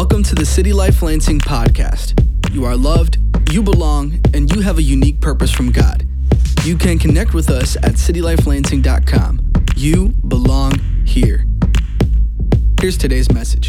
Welcome to the City Life Lansing podcast. You are loved, you belong, and you have a unique purpose from God. You can connect with us at citylifelansing.com. You belong here. Here's today's message.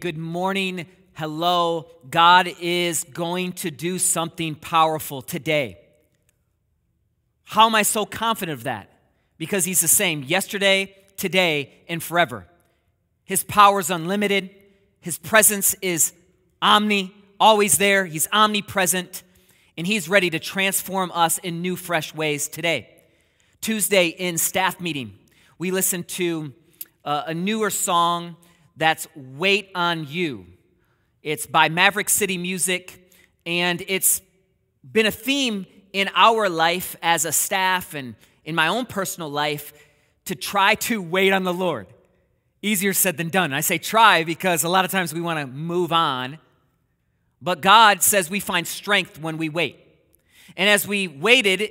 Good morning. Hello. God is going to do something powerful today. How am I so confident of that? Because He's the same yesterday, today, and forever. His power is unlimited, His presence is omni, always there. He's omnipresent, and He's ready to transform us in new, fresh ways today. Tuesday in staff meeting, we listened to uh, a newer song that's Wait on You. It's by Maverick City Music, and it's been a theme in our life as a staff and in my own personal life to try to wait on the Lord. Easier said than done. I say try because a lot of times we want to move on, but God says we find strength when we wait. And as we waited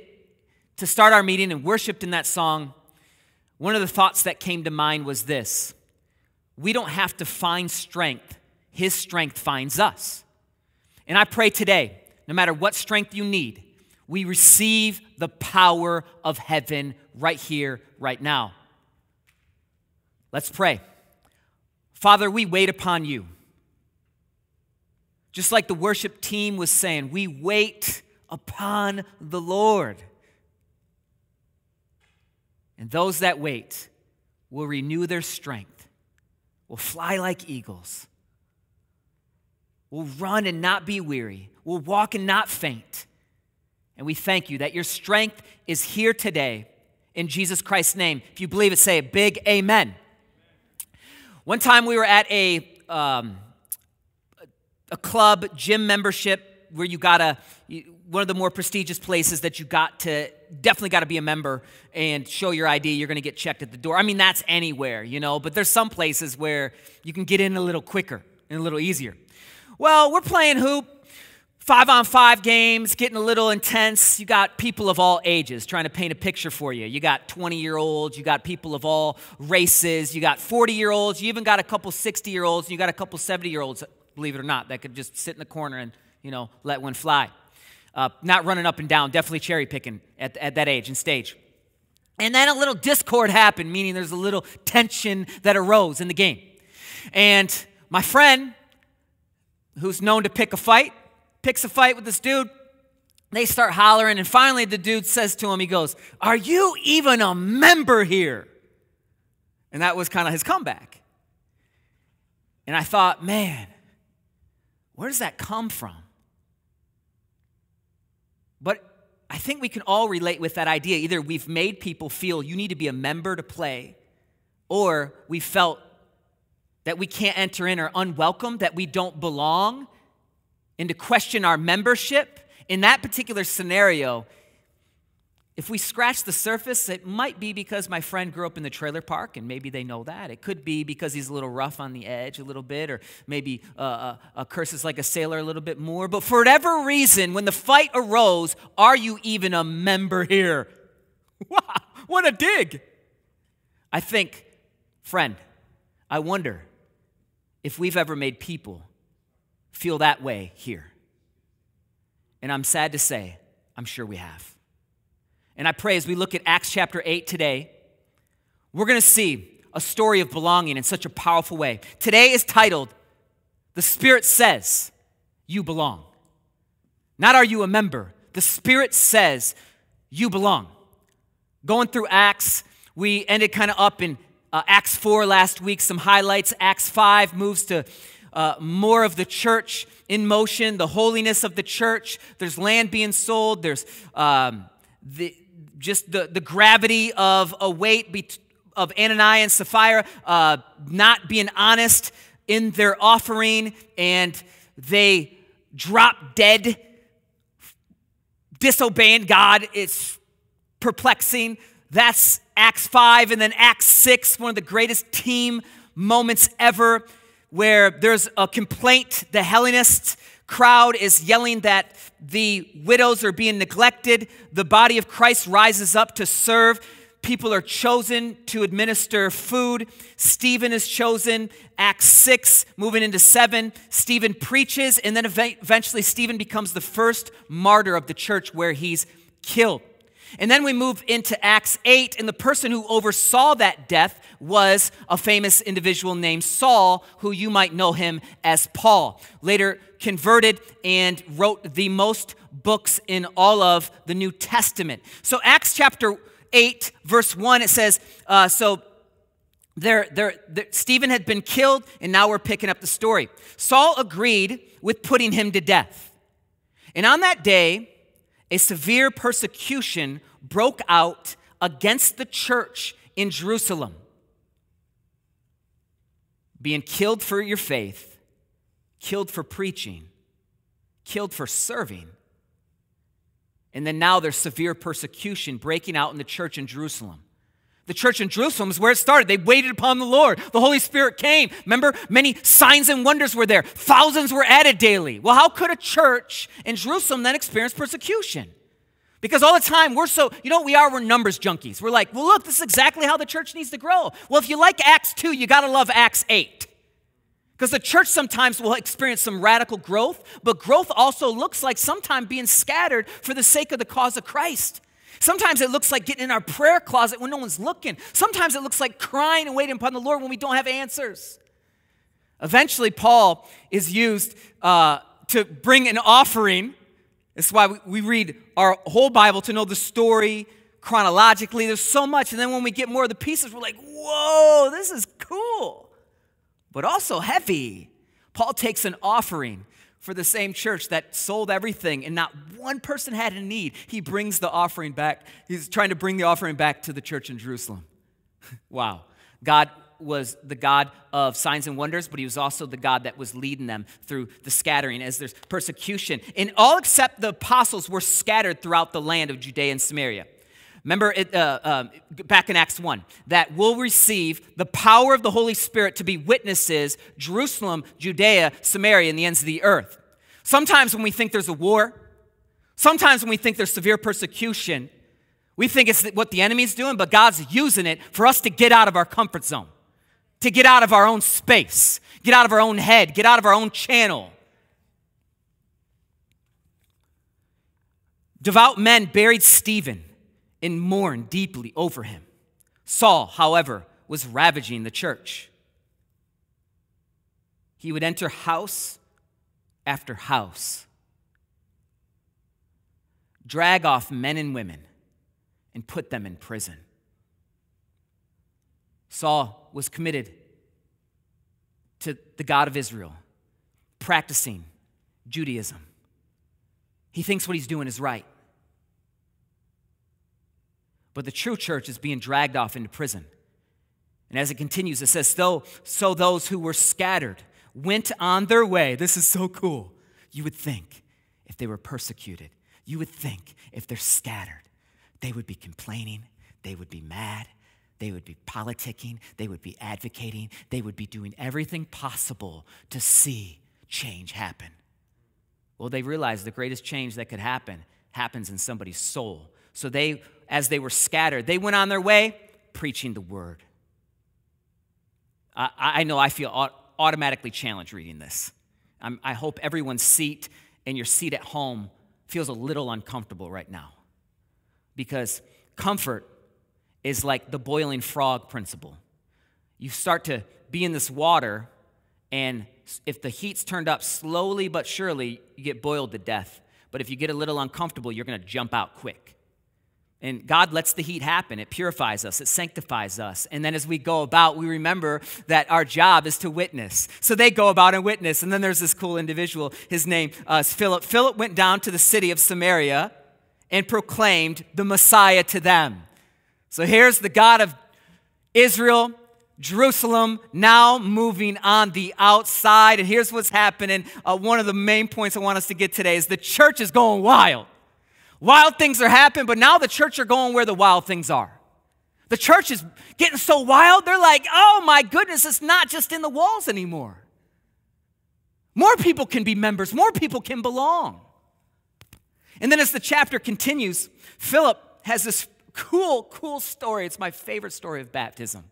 to start our meeting and worshiped in that song, one of the thoughts that came to mind was this we don't have to find strength, His strength finds us. And I pray today, no matter what strength you need, we receive the power of heaven right here, right now. Let's pray. Father, we wait upon you. Just like the worship team was saying, we wait upon the Lord. And those that wait will renew their strength will fly like eagles. We'll run and not be weary. We'll walk and not faint. And we thank you that your strength is here today in Jesus Christ's name. If you believe it, say a big amen. One time we were at a, um, a club gym membership where you got a, one of the more prestigious places that you got to definitely got to be a member and show your ID. You're going to get checked at the door. I mean, that's anywhere, you know, but there's some places where you can get in a little quicker and a little easier. Well, we're playing hoop, five on five games, getting a little intense. You got people of all ages trying to paint a picture for you. You got 20 year olds, you got people of all races, you got 40 year olds, you even got a couple 60 year olds, you got a couple 70 year olds, believe it or not, that could just sit in the corner and, you know, let one fly. Uh, not running up and down, definitely cherry picking at, at that age and stage. And then a little discord happened, meaning there's a little tension that arose in the game. And my friend, who's known to pick a fight, picks a fight with this dude. They start hollering, and finally the dude says to him, he goes, Are you even a member here? And that was kind of his comeback. And I thought, man, where does that come from? But I think we can all relate with that idea. Either we've made people feel you need to be a member to play, or we felt that we can't enter in or unwelcome, that we don't belong, and to question our membership. In that particular scenario, if we scratch the surface, it might be because my friend grew up in the trailer park, and maybe they know that. It could be because he's a little rough on the edge a little bit, or maybe uh, uh, uh, curses like a sailor a little bit more. But for whatever reason, when the fight arose, are you even a member here? Wow, what a dig! I think, friend, I wonder if we've ever made people feel that way here. And I'm sad to say, I'm sure we have. And I pray as we look at Acts chapter 8 today, we're going to see a story of belonging in such a powerful way. Today is titled, The Spirit Says You Belong. Not are you a member, the Spirit says you belong. Going through Acts, we ended kind of up in uh, Acts 4 last week, some highlights. Acts 5 moves to uh, more of the church in motion, the holiness of the church. There's land being sold, there's um, the, just the, the gravity of a weight be, of Ananias and Sapphira uh, not being honest in their offering and they drop dead, disobeying God. It's perplexing. That's Acts 5. And then Acts 6, one of the greatest team moments ever, where there's a complaint. The Hellenist crowd is yelling that the widows are being neglected. The body of Christ rises up to serve. People are chosen to administer food. Stephen is chosen. Acts 6, moving into 7. Stephen preaches, and then eventually Stephen becomes the first martyr of the church where he's killed. And then we move into Acts 8, and the person who oversaw that death was a famous individual named Saul, who you might know him as Paul. Later converted and wrote the most books in all of the New Testament. So, Acts chapter 8, verse 1, it says, uh, So there, there, there, Stephen had been killed, and now we're picking up the story. Saul agreed with putting him to death. And on that day, a severe persecution broke out against the church in Jerusalem. Being killed for your faith, killed for preaching, killed for serving. And then now there's severe persecution breaking out in the church in Jerusalem. The church in Jerusalem is where it started. They waited upon the Lord. The Holy Spirit came. Remember, many signs and wonders were there. Thousands were added daily. Well, how could a church in Jerusalem then experience persecution? Because all the time we're so, you know we are? We're numbers junkies. We're like, well, look, this is exactly how the church needs to grow. Well, if you like Acts 2, you got to love Acts 8. Because the church sometimes will experience some radical growth, but growth also looks like sometimes being scattered for the sake of the cause of Christ. Sometimes it looks like getting in our prayer closet when no one's looking. Sometimes it looks like crying and waiting upon the Lord when we don't have answers. Eventually, Paul is used uh, to bring an offering. That's why we read our whole Bible to know the story chronologically. There's so much. And then when we get more of the pieces, we're like, whoa, this is cool, but also heavy. Paul takes an offering for the same church that sold everything and not one person had a need. He brings the offering back. He's trying to bring the offering back to the church in Jerusalem. wow. God was the God of signs and wonders, but he was also the God that was leading them through the scattering as there's persecution. And all except the apostles were scattered throughout the land of Judea and Samaria. Remember it, uh, uh, back in Acts 1 that we'll receive the power of the Holy Spirit to be witnesses Jerusalem, Judea, Samaria, and the ends of the earth. Sometimes when we think there's a war, sometimes when we think there's severe persecution, we think it's what the enemy's doing, but God's using it for us to get out of our comfort zone, to get out of our own space, get out of our own head, get out of our own channel. Devout men buried Stephen and mourned deeply over him. Saul, however, was ravaging the church. He would enter house after house, drag off men and women, and put them in prison. Saul was committed to the God of Israel, practicing Judaism. He thinks what he's doing is right. But the true church is being dragged off into prison. And as it continues, it says, so, so those who were scattered went on their way. This is so cool. You would think if they were persecuted, you would think if they're scattered, they would be complaining, they would be mad, they would be politicking, they would be advocating, they would be doing everything possible to see change happen. Well, they realized the greatest change that could happen happens in somebody's soul. So they as they were scattered. They went on their way preaching the word. I, I know I feel automatically challenged reading this. I'm, I hope everyone's seat and your seat at home feels a little uncomfortable right now because comfort is like the boiling frog principle. You start to be in this water, and if the heat's turned up slowly but surely, you get boiled to death. But if you get a little uncomfortable, you're to jump out quick. And God lets the heat happen. It purifies us, it sanctifies us. And then as we go about, we remember that our job is to witness. So they go about and witness. And then there's this cool individual. His name uh, is Philip. Philip went down to the city of Samaria and proclaimed the Messiah to them. So here's the God of Israel, Jerusalem now moving on the outside. And here's what's happening. Uh, one of the main points I want us to get today is the church is going wild. Wild things are happening, but now the church are going where the wild things are. The church is getting so wild, they're like, oh my goodness, it's not just in the walls anymore. More people can be members, more people can belong. And then as the chapter continues, Philip has this cool, cool story. It's my favorite story of baptism.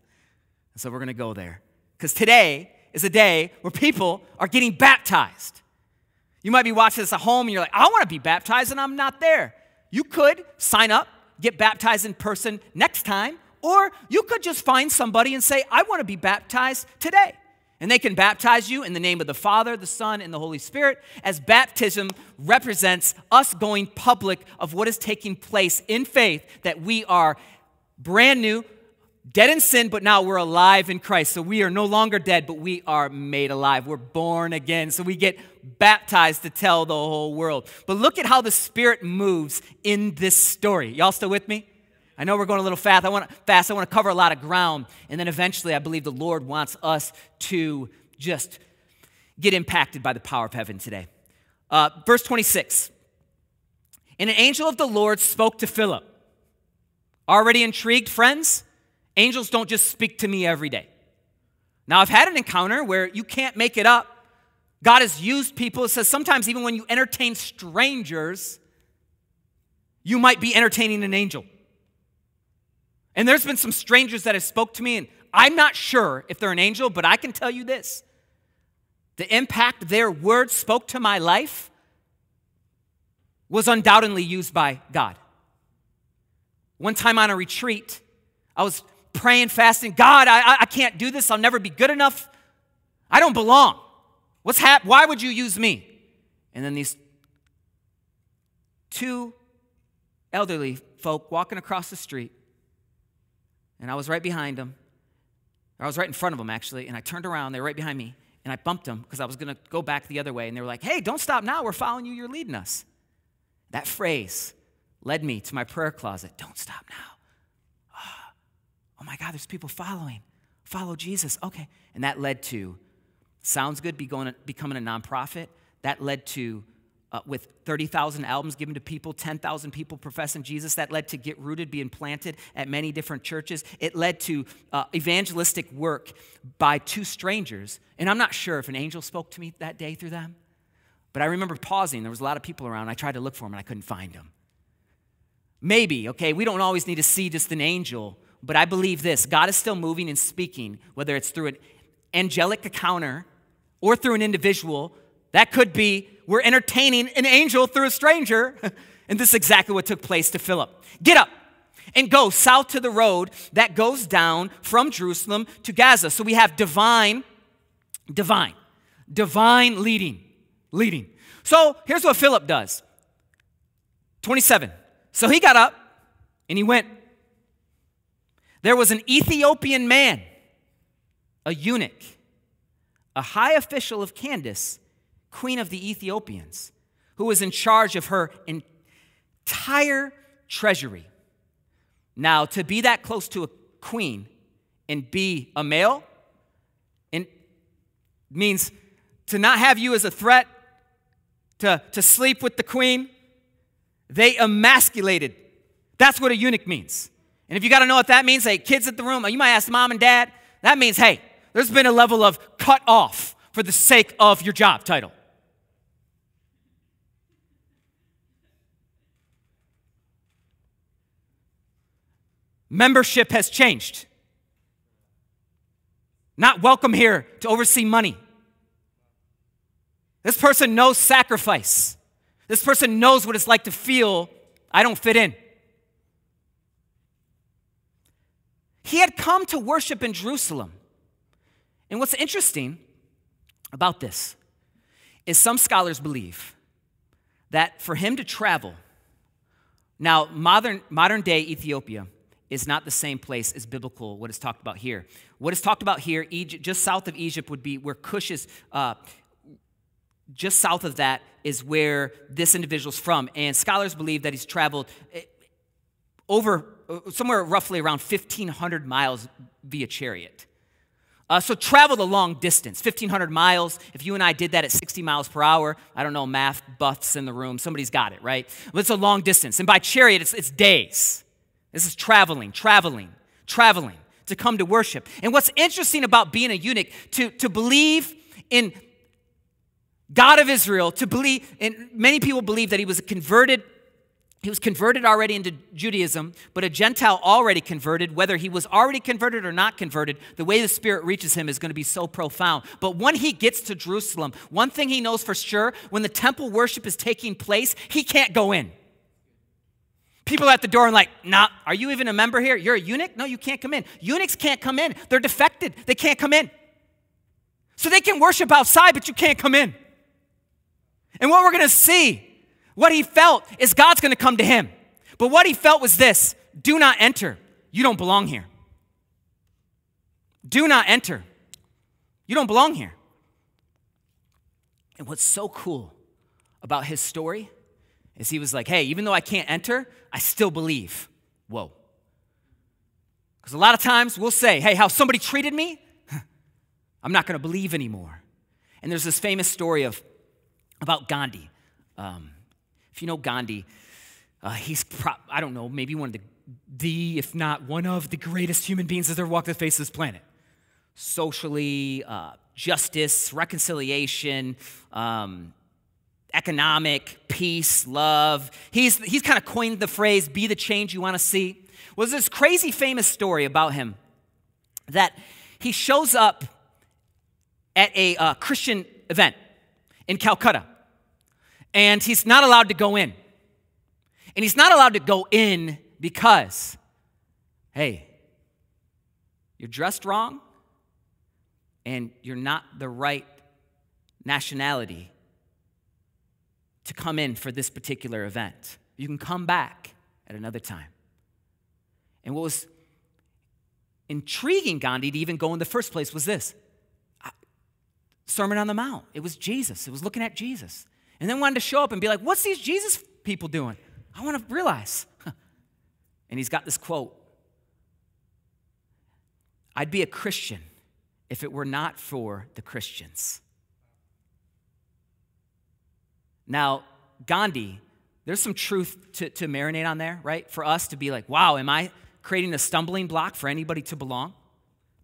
So we're going to go there. Because today is a day where people are getting baptized. You might be watching this at home and you're like, I want to be baptized and I'm not there. You could sign up, get baptized in person next time, or you could just find somebody and say, I want to be baptized today. And they can baptize you in the name of the Father, the Son, and the Holy Spirit, as baptism represents us going public of what is taking place in faith, that we are brand new, dead in sin, but now we're alive in Christ. So we are no longer dead, but we are made alive. We're born again. So we get baptized to tell the whole world. But look at how the Spirit moves in this story. Y'all still with me? I know we're going a little fast. I want to fast. I want to cover a lot of ground, and then eventually, I believe the Lord wants us to just get impacted by the power of heaven today. Uh, verse 26. And an angel of the Lord spoke to Philip. Already intrigued, friends? Angels don't just speak to me every day. Now, I've had an encounter where you can't make it up. God has used people. It says sometimes even when you entertain strangers, you might be entertaining an angel. And there's been some strangers that have spoke to me, and I'm not sure if they're an angel, but I can tell you this. The impact their words spoke to my life was undoubtedly used by God. One time on a retreat, I was praying, fasting, God, I, I can't do this. I'll never be good enough. I don't belong. What's hap- Why would you use me? And then these two elderly folk walking across the street and I was right behind them. I was right in front of them, actually, and I turned around. They were right behind me, and I bumped them because I was going to go back the other way. And they were like, hey, don't stop now. We're following you. You're leading us. That phrase led me to my prayer closet. Don't stop now. Oh, oh my God, there's people following. Follow Jesus. Okay. And that led to, sounds good, be going, becoming a nonprofit. That led to uh, with 30,000 albums given to people, 10,000 people professing Jesus. That led to Get Rooted being planted at many different churches. It led to uh, evangelistic work by two strangers. And I'm not sure if an angel spoke to me that day through them, but I remember pausing. There was a lot of people around. I tried to look for them and I couldn't find them. Maybe, okay, we don't always need to see just an angel, but I believe this God is still moving and speaking, whether it's through an angelic encounter or through an individual. That could be we're entertaining an angel through a stranger. and this is exactly what took place to Philip. Get up and go south to the road that goes down from Jerusalem to Gaza. So we have divine, divine, divine leading, leading. So here's what Philip does 27. So he got up and he went. There was an Ethiopian man, a eunuch, a high official of Candace queen of the Ethiopians, who was in charge of her entire treasury. Now, to be that close to a queen and be a male and means to not have you as a threat, to, to sleep with the queen. They emasculated. That's what a eunuch means. And if you got to know what that means, hey, kids at the room, you might ask mom and dad, that means, hey, there's been a level of cut off for the sake of your job title. Membership has changed. Not welcome here to oversee money. This person knows sacrifice. This person knows what it's like to feel I don't fit in. He had come to worship in Jerusalem. And what's interesting about this is some scholars believe that for him to travel, now modern, modern day Ethiopia is not the same place as biblical, what is talked about here. What is talked about here, Egypt, just south of Egypt, would be where Cush is, uh, just south of that is where this individual's from. And scholars believe that he's traveled eh, over uh, somewhere roughly around 1,500 miles via chariot. Uh, so travel the long distance, 1,500 miles. If you and I did that at 60 miles per hour, I don't know, math buffs in the room, somebody's got it, right? But it's a long distance. And by chariot, it's, it's days. This is traveling, traveling, traveling to come to worship. And what's interesting about being a eunuch, to, to believe in God of Israel, to believe, and many people believe that he was a converted he was converted already into Judaism, but a Gentile already converted, whether he was already converted or not converted, the way the Spirit reaches him is going to be so profound. But when he gets to Jerusalem, one thing he knows for sure when the temple worship is taking place, he can't go in. People at the door and like, nah, are you even a member here? You're a eunuch? No, you can't come in. Eunuchs can't come in. They're defected. They can't come in. So they can worship outside, but you can't come in. And what we're going to see, what he felt is God's going to come to him. But what he felt was this do not enter. You don't belong here. Do not enter. You don't belong here. And what's so cool about his story is he was like, hey, even though I can't enter, I still believe. Whoa. Because a lot of times we'll say, hey, how somebody treated me, I'm not going to believe anymore. And there's this famous story of about Gandhi. Um, if you know Gandhi, uh, he's, pro- I don't know, maybe one of the, the, if not one of the greatest human beings that ever walked the face of this planet. Socially, uh, justice, reconciliation, um, economic, peace, love. He's, he's kind of coined the phrase, be the change you want to see. Was this crazy famous story about him that he shows up at a uh, Christian event in Calcutta, and he's not allowed to go in. And he's not allowed to go in because, hey, you're dressed wrong, and you're not the right nationality to come in for this particular event. You can come back at another time. And what was intriguing Gandhi to even go in the first place was this Sermon on the Mount. It was Jesus, it was looking at Jesus. And then wanted to show up and be like, what's these Jesus people doing? I want to realize. And he's got this quote I'd be a Christian if it were not for the Christians. Now, Gandhi, there's some truth to, to marinate on there, right? For us to be like, wow, am I creating a stumbling block for anybody to belong,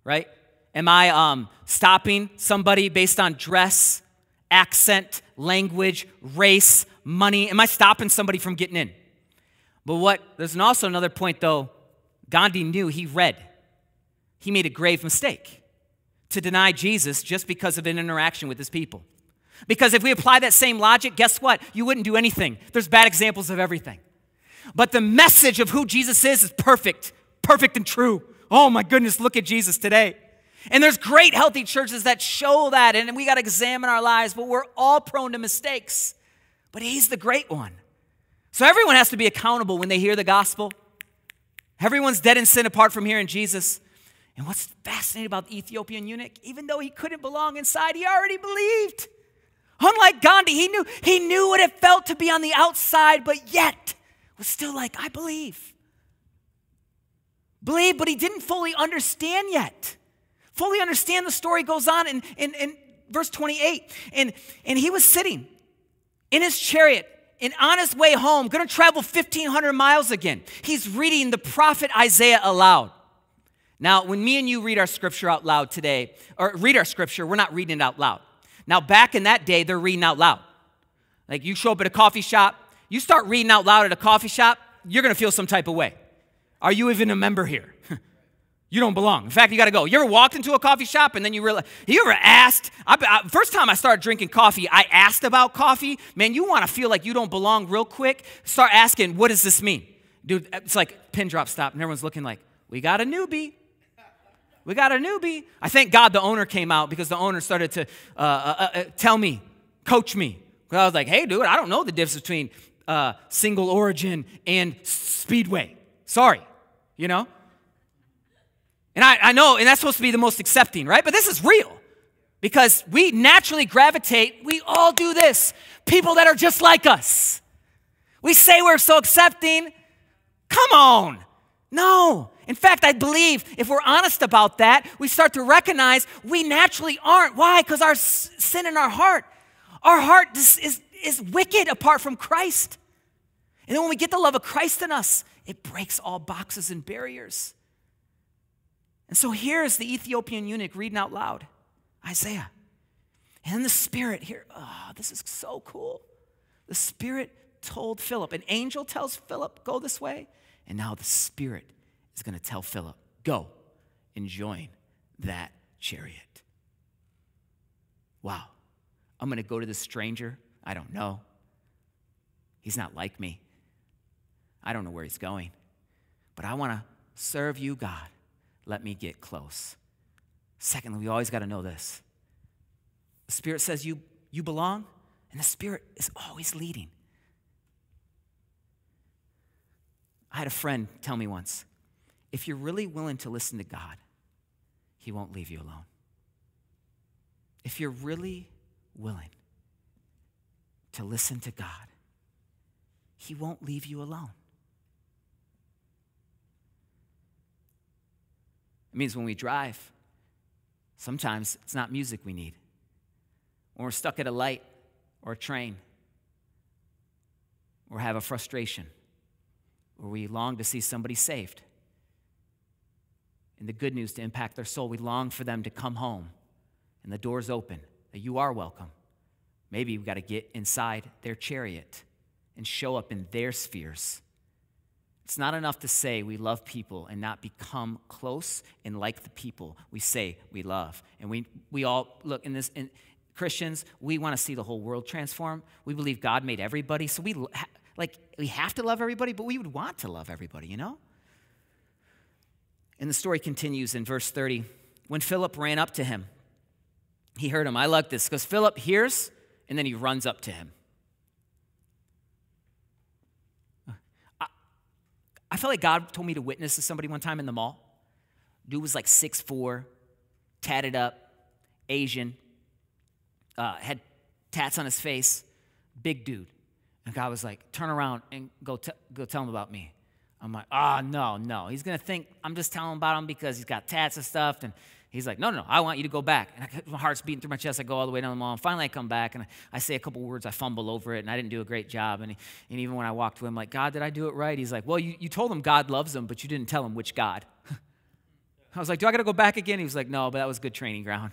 right? Am I um, stopping somebody based on dress, accent, language, race, money? Am I stopping somebody from getting in? But what, there's also another point though, Gandhi knew he read. He made a grave mistake to deny Jesus just because of an interaction with his people. Because if we apply that same logic, guess what? You wouldn't do anything. There's bad examples of everything. But the message of who Jesus is is perfect, perfect and true. Oh my goodness, look at Jesus today. And there's great healthy churches that show that, and we got to examine our lives, but we're all prone to mistakes. But He's the great one. So everyone has to be accountable when they hear the gospel. Everyone's dead in sin apart from hearing Jesus. And what's fascinating about the Ethiopian eunuch, even though he couldn't belong inside, he already believed. Unlike Gandhi, he knew, he knew what it felt to be on the outside, but yet was still like, I believe. Believe, but he didn't fully understand yet fully understand the story goes on in, in, in verse 28. And, and he was sitting in his chariot and on his way home, going to travel 1,500 miles again. He's reading the prophet Isaiah aloud. Now, when me and you read our scripture out loud today, or read our scripture, we're not reading it out loud. Now, back in that day, they're reading out loud. Like you show up at a coffee shop, you start reading out loud at a coffee shop, you're going to feel some type of way. Are you even a member here? You don't belong. In fact, you got to go. You ever walked into a coffee shop and then you realize, you ever asked? I, I, first time I started drinking coffee, I asked about coffee. Man, you want to feel like you don't belong real quick? Start asking, what does this mean? Dude, it's like pin drop stop, and everyone's looking like, we got a newbie. We got a newbie. I thank God the owner came out because the owner started to uh, uh, uh, uh tell me, coach me. Because I was like, hey, dude, I don't know the difference between uh, single origin and speedway. Sorry, you know? And I, I know, and that's supposed to be the most accepting, right? But this is real because we naturally gravitate, we all do this. People that are just like us. We say we're so accepting. Come on. No. In fact, I believe if we're honest about that, we start to recognize we naturally aren't. Why? Because our sin in our heart, our heart is, is, is wicked apart from Christ. And then when we get the love of Christ in us, it breaks all boxes and barriers. And so here's the Ethiopian eunuch reading out loud Isaiah. And the Spirit here, oh, this is so cool. The Spirit told Philip, an angel tells Philip, go this way. And now the Spirit is going to tell Philip, go and join that chariot. Wow. I'm going to go to this stranger I don't know. He's not like me. I don't know where he's going. But I want to serve you, God. Let me get close. Secondly, we always got to know this the Spirit says you, you belong, and the Spirit is always leading. I had a friend tell me once if you're really willing to listen to God, He won't leave you alone. If you're really willing to listen to God, He won't leave you alone. It means when we drive, sometimes it's not music we need. When we're stuck at a light or a train, or have a frustration, or we long to see somebody saved. And the good news to impact their soul, we long for them to come home and the door's open, that you are welcome. Maybe we've got to get inside their chariot and show up in their spheres. It's not enough to say we love people and not become close and like the people we say we love. And we, we all, look, in this, in, Christians, we want to see the whole world transform. We believe God made everybody, so we, like, we have to love everybody, but we would want to love everybody, you know? And the story continues in verse 30. When Philip ran up to him, he heard him. I like this because Philip hears and then he runs up to him. I felt like God told me to witness to somebody one time in the mall. Dude was like six four, tatted up, Asian, uh, had tats on his face, big dude. And God was like, turn around and go, t- go tell him about me. I'm like, oh, no, no. He's going to think I'm just telling about him because he's got tats and stuff. And he's like, no, no, no, I want you to go back. And I, my heart's beating through my chest. I go all the way down the mall. And finally, I come back and I, say a couple words. I fumble over it and I didn't do a great job. And, he, and even when I walked to him, like, God, did I do it right? He's like, well, you, you told him God loves him, but you didn't tell him which God. I was like, do I got to go back again? He was like, no, but that was good training ground.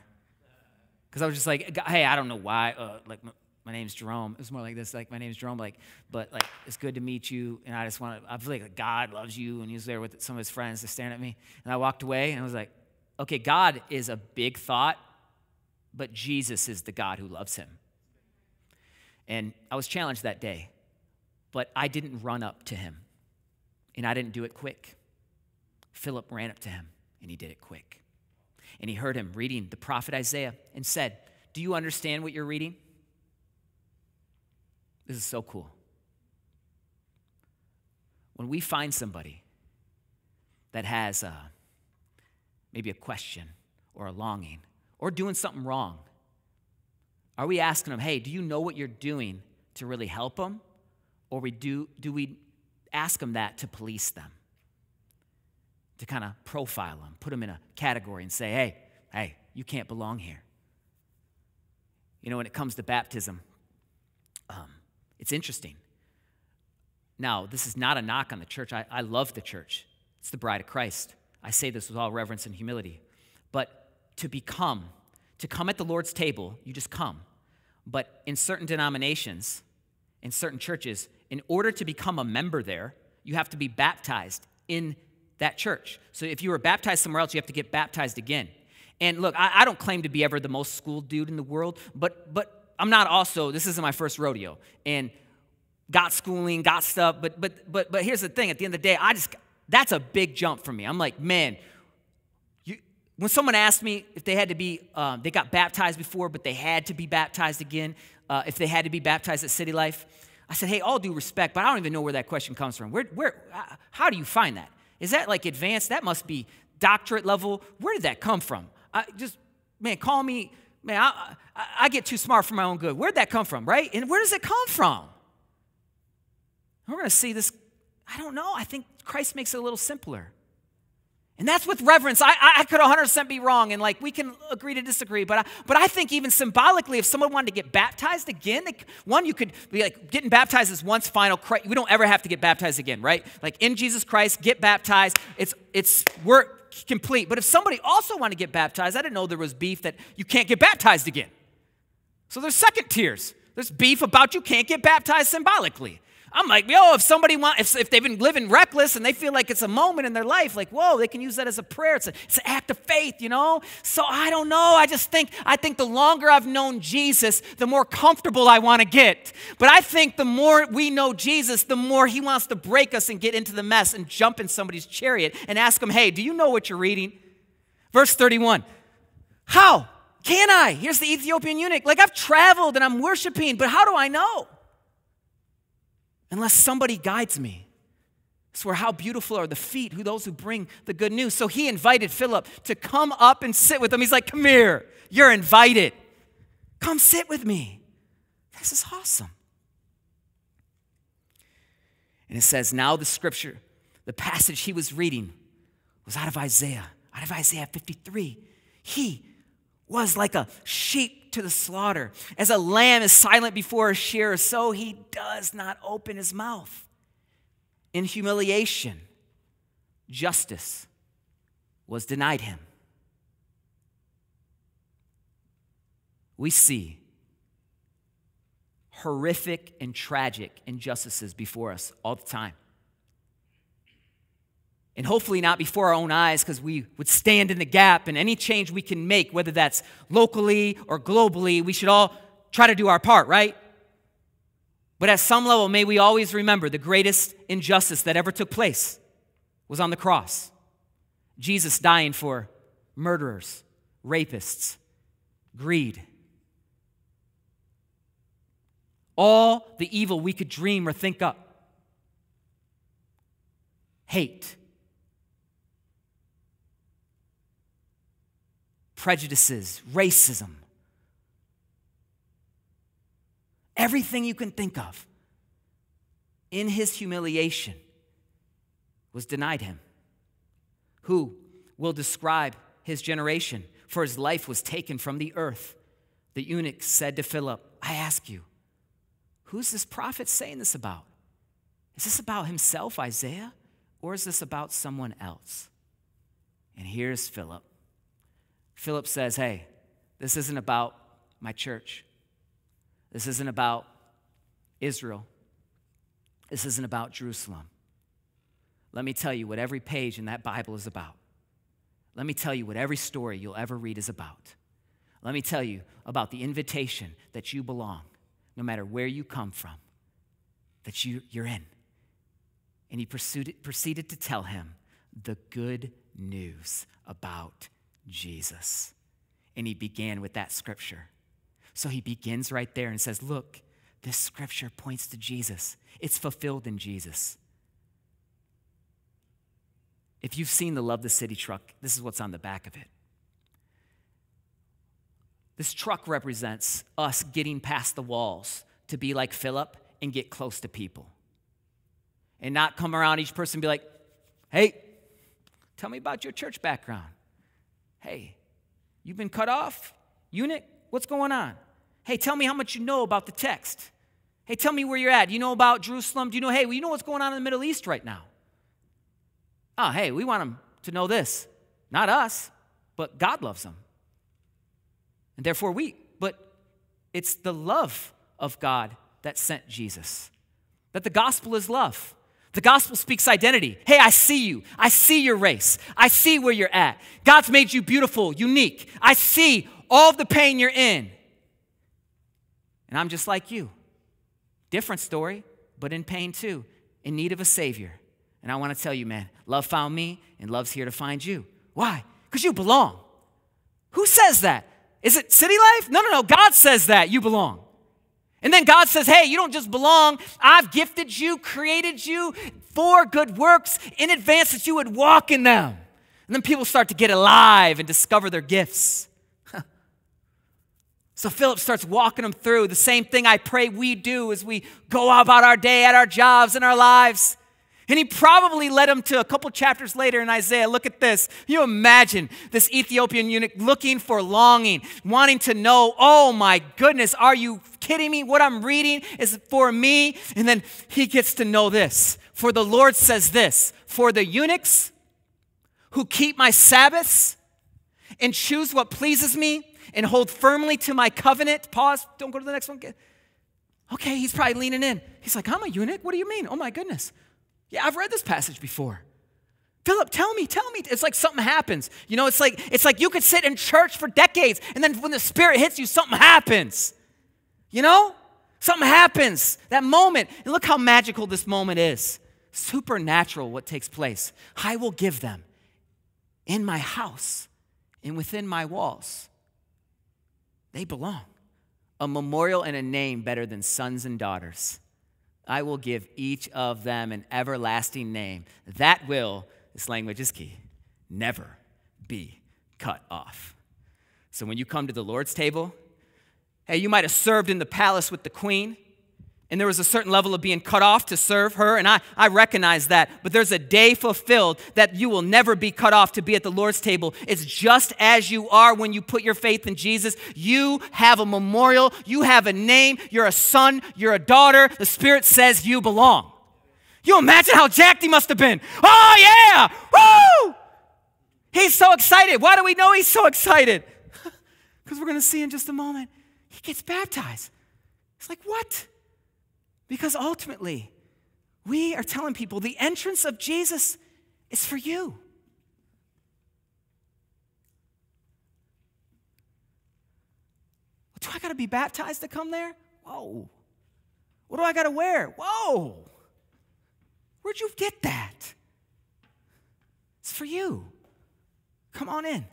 Because I was just like, hey, I don't know why. Uh, like, my name's Jerome. It was more like this, like my name's Jerome, like, but like it's good to meet you, and I just want to. I feel like God loves you, and he was there with some of his friends to stand at me, and I walked away, and I was like, okay, God is a big thought, but Jesus is the God who loves him. And I was challenged that day, but I didn't run up to him, and I didn't do it quick. Philip ran up to him, and he did it quick. And he heard him reading the prophet Isaiah and said, Do you understand what you're reading? This is so cool. When we find somebody that has a, uh, maybe a question or a longing or doing something wrong, are we asking them, hey, do you know what you're doing to really help them? Or we do, do we ask them that to police them? To kind of profile them, put them in a category and say, hey, hey, you can't belong here. You know, when it comes to baptism, um, it's interesting. Now, this is not a knock on the church. I, I love the church, it's the bride of Christ. I say this with all reverence and humility. But to become, to come at the Lord's table, you just come. But in certain denominations, in certain churches, in order to become a member there, you have to be baptized in that church. So if you were baptized somewhere else, you have to get baptized again. And look, I, I don't claim to be ever the most schooled dude in the world, but but I'm not also, this isn't my first rodeo. And got schooling, got stuff, but but but but here's the thing, at the end of the day, I just that's a big jump for me. I'm like, man, you, when someone asked me if they had to be, um, they got baptized before, but they had to be baptized again, uh, if they had to be baptized at City Life, I said, hey, all due respect, but I don't even know where that question comes from. Where, where, uh, how do you find that? Is that like advanced? That must be doctorate level. Where did that come from? I just, man, call me man, I, I, I, get too smart for my own good. Where'd that come from, right? And where does it come from? We're going to see this I don't know. I think Christ makes it a little simpler. And that's with reverence. I, I, could 100% be wrong, and like we can agree to disagree, but I, but I think even symbolically, if someone wanted to get baptized again, they, one, you could be like, getting baptized is once final. We don't ever have to get baptized again, right? Like in Jesus Christ, get baptized. It's, it's, we're complete. But if somebody also wanted to get baptized, I didn't know there was beef that you can't get baptized again. So there's second tiers. There's beef about you can't get baptized symbolically. I'm like, yo, if somebody want, if, if they've been living reckless and they feel like it's a moment in their life, like, whoa, they can use that as a prayer. It's, a, it's an act of faith, you know? So I don't know. I just think, I think the longer I've known Jesus, the more comfortable I want to get. But I think the more we know Jesus, the more he wants to break us and get into the mess and jump in somebody's chariot and ask them, hey, do you know what you're reading? Verse 31. How can I? Here's the Ethiopian eunuch. Like I've traveled and I'm worshiping, but how do I know? Unless somebody guides me. I swear, how beautiful are the feet who those who bring the good news. So he invited Philip to come up and sit with him. He's like, Come here, you're invited. Come sit with me. This is awesome. And it says, Now the scripture, the passage he was reading was out of Isaiah, out of Isaiah 53. He was like a sheep to the slaughter. As a lamb is silent before a shearer, so he does not open his mouth. In humiliation, justice was denied him. We see horrific and tragic injustices before us all the time and hopefully not before our own eyes because we would stand in the gap and any change we can make, whether that's locally or globally, we should all try to do our part, right? But at some level, may we always remember the greatest injustice that ever took place was on the cross. Jesus dying for murderers, rapists, greed. All the evil we could dream or think up. Hate prejudices, racism, everything you can think of in his humiliation was denied him. Who will describe his generation? For his life was taken from the earth. The eunuch said to Philip, I ask you, who's this prophet saying this about? Is this about himself, Isaiah, or is this about someone else? And here's Philip Philip says, Hey, this isn't about my church. This isn't about Israel. This isn't about Jerusalem. Let me tell you what every page in that Bible is about. Let me tell you what every story you'll ever read is about. Let me tell you about the invitation that you belong, no matter where you come from, that you, you're in. And he pursued, proceeded to tell him the good news about Jesus. And he began with that scripture. So he begins right there and says, Look, this scripture points to Jesus, it's fulfilled in Jesus. If you've seen the Love the City truck, this is what's on the back of it. This truck represents us getting past the walls to be like Philip and get close to people. And not come around each person and be like, hey, tell me about your church background. Hey, you've been cut off? Eunuch, what's going on? Hey, tell me how much you know about the text. Hey, tell me where you're at. Do you know about Jerusalem? Do you know, hey, well, you know what's going on in the Middle East right now? Ah, oh, hey, we want them to know this. Not us, but God loves them. And therefore we, but it's the love of God that sent Jesus. That the gospel is love. The gospel speaks identity. Hey, I see you. I see your race. I see where you're at. God's made you beautiful, unique. I see all the pain you're in. And I'm just like you. Different story, but in pain too, in need of a Savior. And I want to tell you, man, love found me, and love's here to find you. Why? Because you belong. Who says that? Is it city life? No, no, no. God says that. You belong. And then God says, Hey, you don't just belong. I've gifted you, created you for good works in advance that you would walk in them. And then people start to get alive and discover their gifts. so Philip starts walking them through the same thing I pray we do as we go about our day at our jobs and our lives. And he probably led him to a couple chapters later in Isaiah. Look at this. You imagine this Ethiopian eunuch looking for longing, wanting to know, oh my goodness, are you kidding me? What I'm reading is for me. And then he gets to know this. For the Lord says this For the eunuchs who keep my Sabbaths and choose what pleases me and hold firmly to my covenant. Pause, don't go to the next one. Okay, he's probably leaning in. He's like, I'm a eunuch. What do you mean? Oh my goodness. Yeah, I've read this passage before. Philip, tell me, tell me. It's like something happens. You know, it's like it's like you could sit in church for decades and then when the spirit hits you, something happens. You know? Something happens. That moment. And look how magical this moment is. Supernatural what takes place. I will give them in my house and within my walls. They belong. A memorial and a name better than sons and daughters. I will give each of them an everlasting name. That will, this language is key, never be cut off. So when you come to the Lord's table, hey, you might have served in the palace with the queen, and there was a certain level of being cut off to serve her, and I, I recognize that. But there's a day fulfilled that you will never be cut off to be at the Lord's table. It's just as you are when you put your faith in Jesus. You have a memorial, you have a name, you're a son, you're a daughter. The Spirit says you belong. You imagine how jacked he must have been. Oh, yeah! Woo! He's so excited. Why do we know he's so excited? Because we're going to see in just a moment. He gets baptized. It's like, what? Because ultimately, we are telling people the entrance of Jesus is for you. Do I got to be baptized to come there? Whoa. What do I got to wear? Whoa. Where'd you get that? It's for you. Come on in.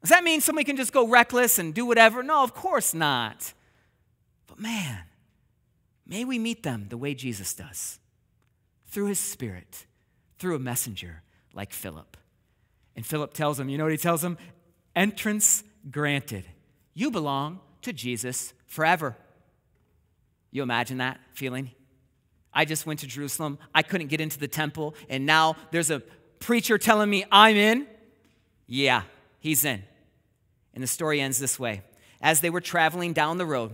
Does that mean somebody can just go reckless and do whatever? No, of course not. But man, May we meet them the way Jesus does through his spirit, through a messenger like Philip. And Philip tells him, you know what he tells him? Entrance granted. You belong to Jesus forever. You imagine that feeling? I just went to Jerusalem. I couldn't get into the temple, and now there's a preacher telling me I'm in. Yeah, he's in. And the story ends this way. As they were traveling down the road,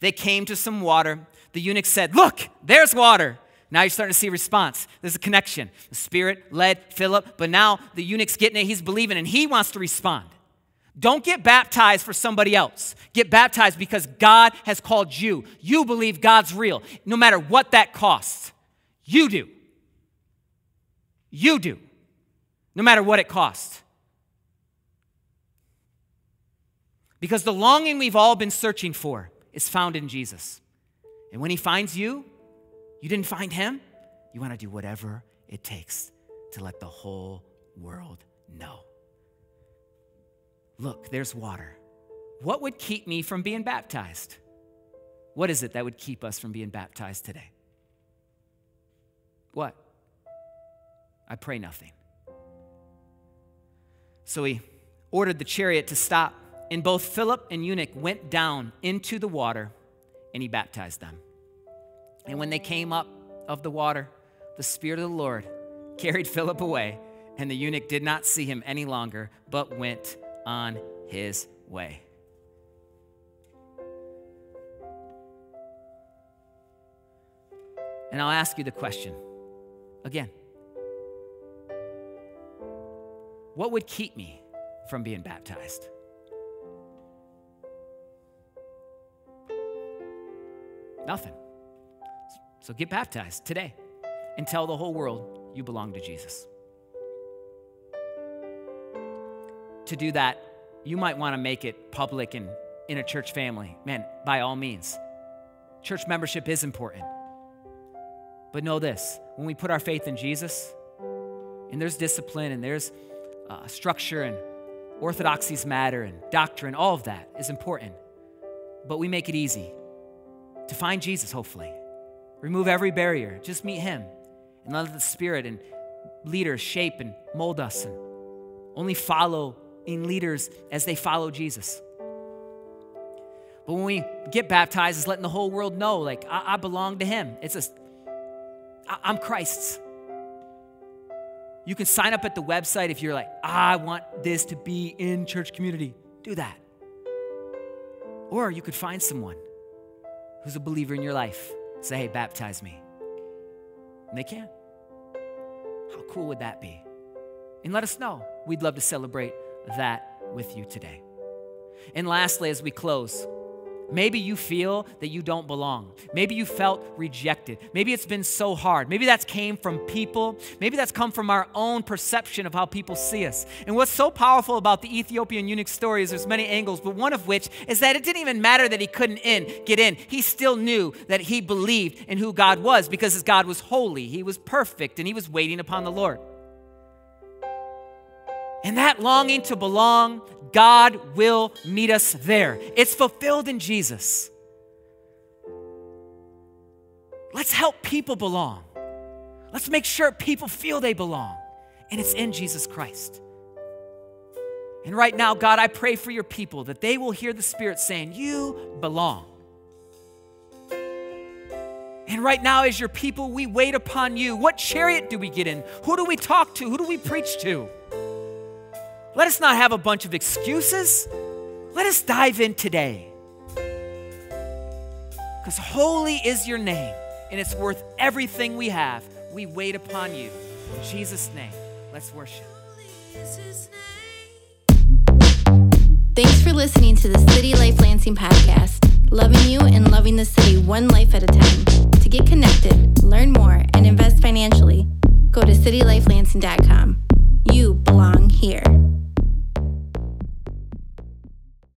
they came to some water. The eunuch said, Look, there's water. Now you're starting to see response. There's a connection. The Spirit led Philip, but now the eunuch's getting it. He's believing, and he wants to respond. Don't get baptized for somebody else. Get baptized because God has called you. You believe God's real, no matter what that costs. You do. You do, no matter what it costs. Because the longing we've all been searching for is found in Jesus. And when he finds you, you didn't find him, you want to do whatever it takes to let the whole world know. Look, there's water. What would keep me from being baptized? What is it that would keep us from being baptized today? What? I pray nothing. So he ordered the chariot to stop. And both Philip and eunuch went down into the water, and he baptized them. And when they came up of the water, the Spirit of the Lord carried Philip away, and the eunuch did not see him any longer, but went on his way. And I'll ask you the question again What would keep me from being baptized? Nothing. So get baptized today and tell the whole world you belong to Jesus. To do that, you might want to make it public and in a church family. Man, by all means. Church membership is important. But know this when we put our faith in Jesus, and there's discipline and there's uh, structure and orthodoxies matter and doctrine, all of that is important. But we make it easy to find Jesus, hopefully. Remove every barrier, just meet Him, and let the Spirit and leaders shape and mold us, and only follow in leaders as they follow Jesus. But when we get baptized, it's letting the whole world know, like, I, I belong to Him. It's a I'm Christ's. You can sign up at the website if you're like, ah, I want this to be in church community. Do that. Or you could find someone who's a believer in your life. Say, hey, baptize me. And they can. How cool would that be? And let us know. We'd love to celebrate that with you today. And lastly, as we close, Maybe you feel that you don't belong. Maybe you felt rejected. Maybe it's been so hard. Maybe that's came from people. Maybe that's come from our own perception of how people see us. And what's so powerful about the Ethiopian eunuch story is there's many angles, but one of which is that it didn't even matter that he couldn't in, get in. He still knew that he believed in who God was because his God was holy. He was perfect and he was waiting upon the Lord. And that longing to belong, God will meet us there. It's fulfilled in Jesus. Let's help people belong. Let's make sure people feel they belong. And it's in Jesus Christ. And right now, God, I pray for your people that they will hear the Spirit saying, You belong. And right now, as your people, we wait upon you. What chariot do we get in? Who do we talk to? Who do we preach to? Let us not have a bunch of excuses. Let us dive in today. Because holy is your name, and it's worth everything we have. We wait upon you. In Jesus' name, let's worship. Thanks for listening to the City Life Lansing podcast. Loving you and loving the city one life at a time. To get connected, learn more, and invest financially, go to citylifelansing.com. You belong here.